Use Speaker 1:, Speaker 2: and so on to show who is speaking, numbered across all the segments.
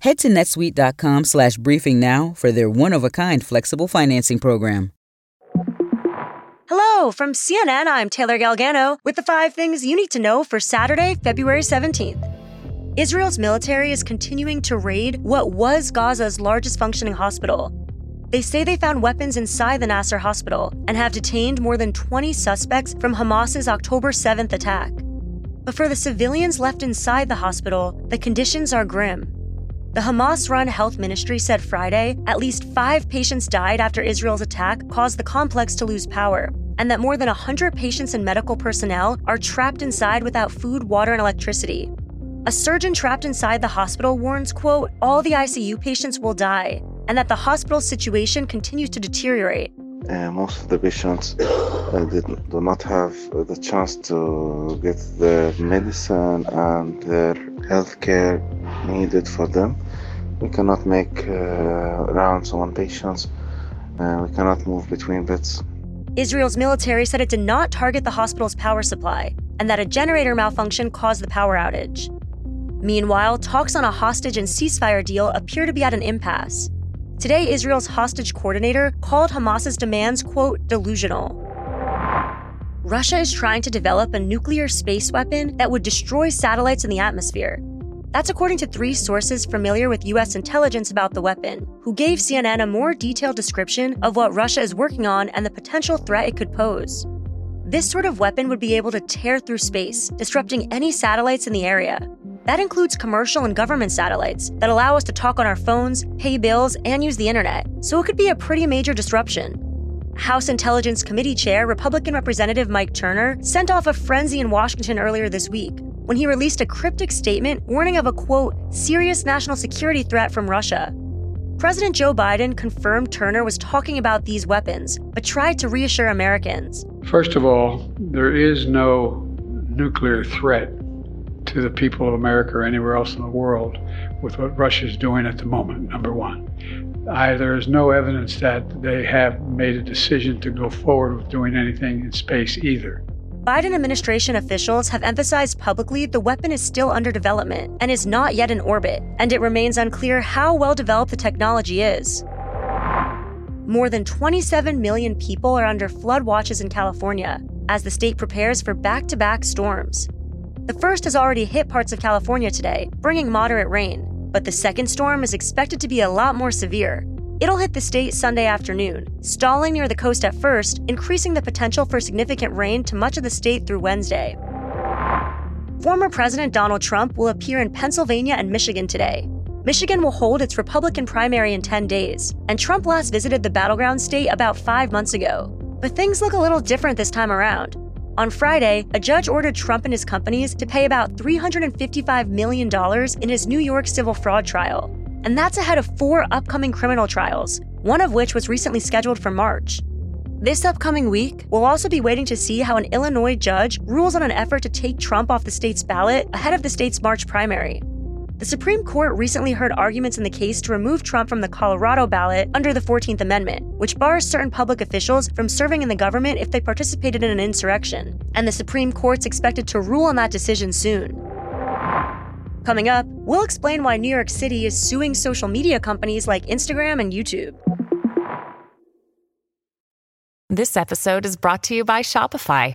Speaker 1: Head to netsuite.com slash briefing now for their one of a kind flexible financing program.
Speaker 2: Hello, from CNN, I'm Taylor Galgano with the five things you need to know for Saturday, February 17th. Israel's military is continuing to raid what was Gaza's largest functioning hospital. They say they found weapons inside the Nasser hospital and have detained more than 20 suspects from Hamas's October 7th attack. But for the civilians left inside the hospital, the conditions are grim. The Hamas run health ministry said Friday at least five patients died after Israel's attack caused the complex to lose power, and that more than 100 patients and medical personnel are trapped inside without food, water, and electricity. A surgeon trapped inside the hospital warns, quote, all the ICU patients will die, and that the hospital situation continues to deteriorate.
Speaker 3: Uh, most of the patients uh, did, do not have the chance to get the medicine and their health care needed for them. We cannot make uh, rounds on patients. Uh, we cannot move between beds.
Speaker 2: Israel's military said it did not target the hospital's power supply and that a generator malfunction caused the power outage. Meanwhile, talks on a hostage and ceasefire deal appear to be at an impasse. Today, Israel's hostage coordinator called Hamas's demands, quote, delusional. Russia is trying to develop a nuclear space weapon that would destroy satellites in the atmosphere. That's according to three sources familiar with US intelligence about the weapon, who gave CNN a more detailed description of what Russia is working on and the potential threat it could pose. This sort of weapon would be able to tear through space, disrupting any satellites in the area. That includes commercial and government satellites that allow us to talk on our phones, pay bills, and use the internet, so it could be a pretty major disruption. House Intelligence Committee Chair Republican Representative Mike Turner sent off a frenzy in Washington earlier this week when he released a cryptic statement warning of a quote, serious national security threat from Russia. President Joe Biden confirmed Turner was talking about these weapons, but tried to reassure Americans.
Speaker 4: First of all, there is no nuclear threat to the people of America or anywhere else in the world with what Russia is doing at the moment, number one. I, there is no evidence that they have made a decision to go forward with doing anything in space either.
Speaker 2: Biden administration officials have emphasized publicly the weapon is still under development and is not yet in orbit, and it remains unclear how well developed the technology is. More than 27 million people are under flood watches in California as the state prepares for back to back storms. The first has already hit parts of California today, bringing moderate rain, but the second storm is expected to be a lot more severe. It'll hit the state Sunday afternoon, stalling near the coast at first, increasing the potential for significant rain to much of the state through Wednesday. Former President Donald Trump will appear in Pennsylvania and Michigan today. Michigan will hold its Republican primary in 10 days, and Trump last visited the battleground state about five months ago. But things look a little different this time around. On Friday, a judge ordered Trump and his companies to pay about $355 million in his New York civil fraud trial. And that's ahead of four upcoming criminal trials, one of which was recently scheduled for March. This upcoming week, we'll also be waiting to see how an Illinois judge rules on an effort to take Trump off the state's ballot ahead of the state's March primary. The Supreme Court recently heard arguments in the case to remove Trump from the Colorado ballot under the 14th Amendment, which bars certain public officials from serving in the government if they participated in an insurrection. And the Supreme Court's expected to rule on that decision soon. Coming up, we'll explain why New York City is suing social media companies like Instagram and YouTube.
Speaker 5: This episode is brought to you by Shopify.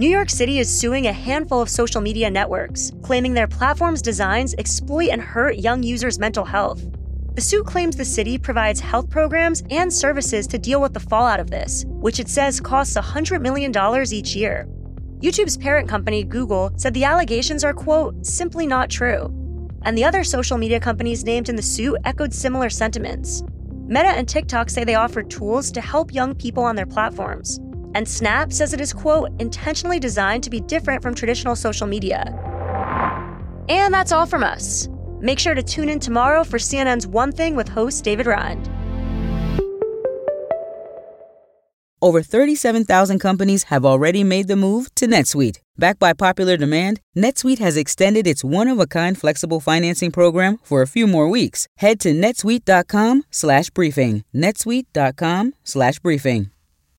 Speaker 2: New York City is suing a handful of social media networks, claiming their platform's designs exploit and hurt young users' mental health. The suit claims the city provides health programs and services to deal with the fallout of this, which it says costs $100 million each year. YouTube's parent company, Google, said the allegations are, quote, simply not true. And the other social media companies named in the suit echoed similar sentiments. Meta and TikTok say they offer tools to help young people on their platforms. And Snap says it is, quote, intentionally designed to be different from traditional social media. And that's all from us. Make sure to tune in tomorrow for CNN's One Thing with host David Rind.
Speaker 1: Over 37,000 companies have already made the move to NetSuite. Backed by popular demand, NetSuite has extended its one-of-a-kind flexible financing program for a few more weeks. Head to netsuite.com/briefing. netsuite.com/briefing.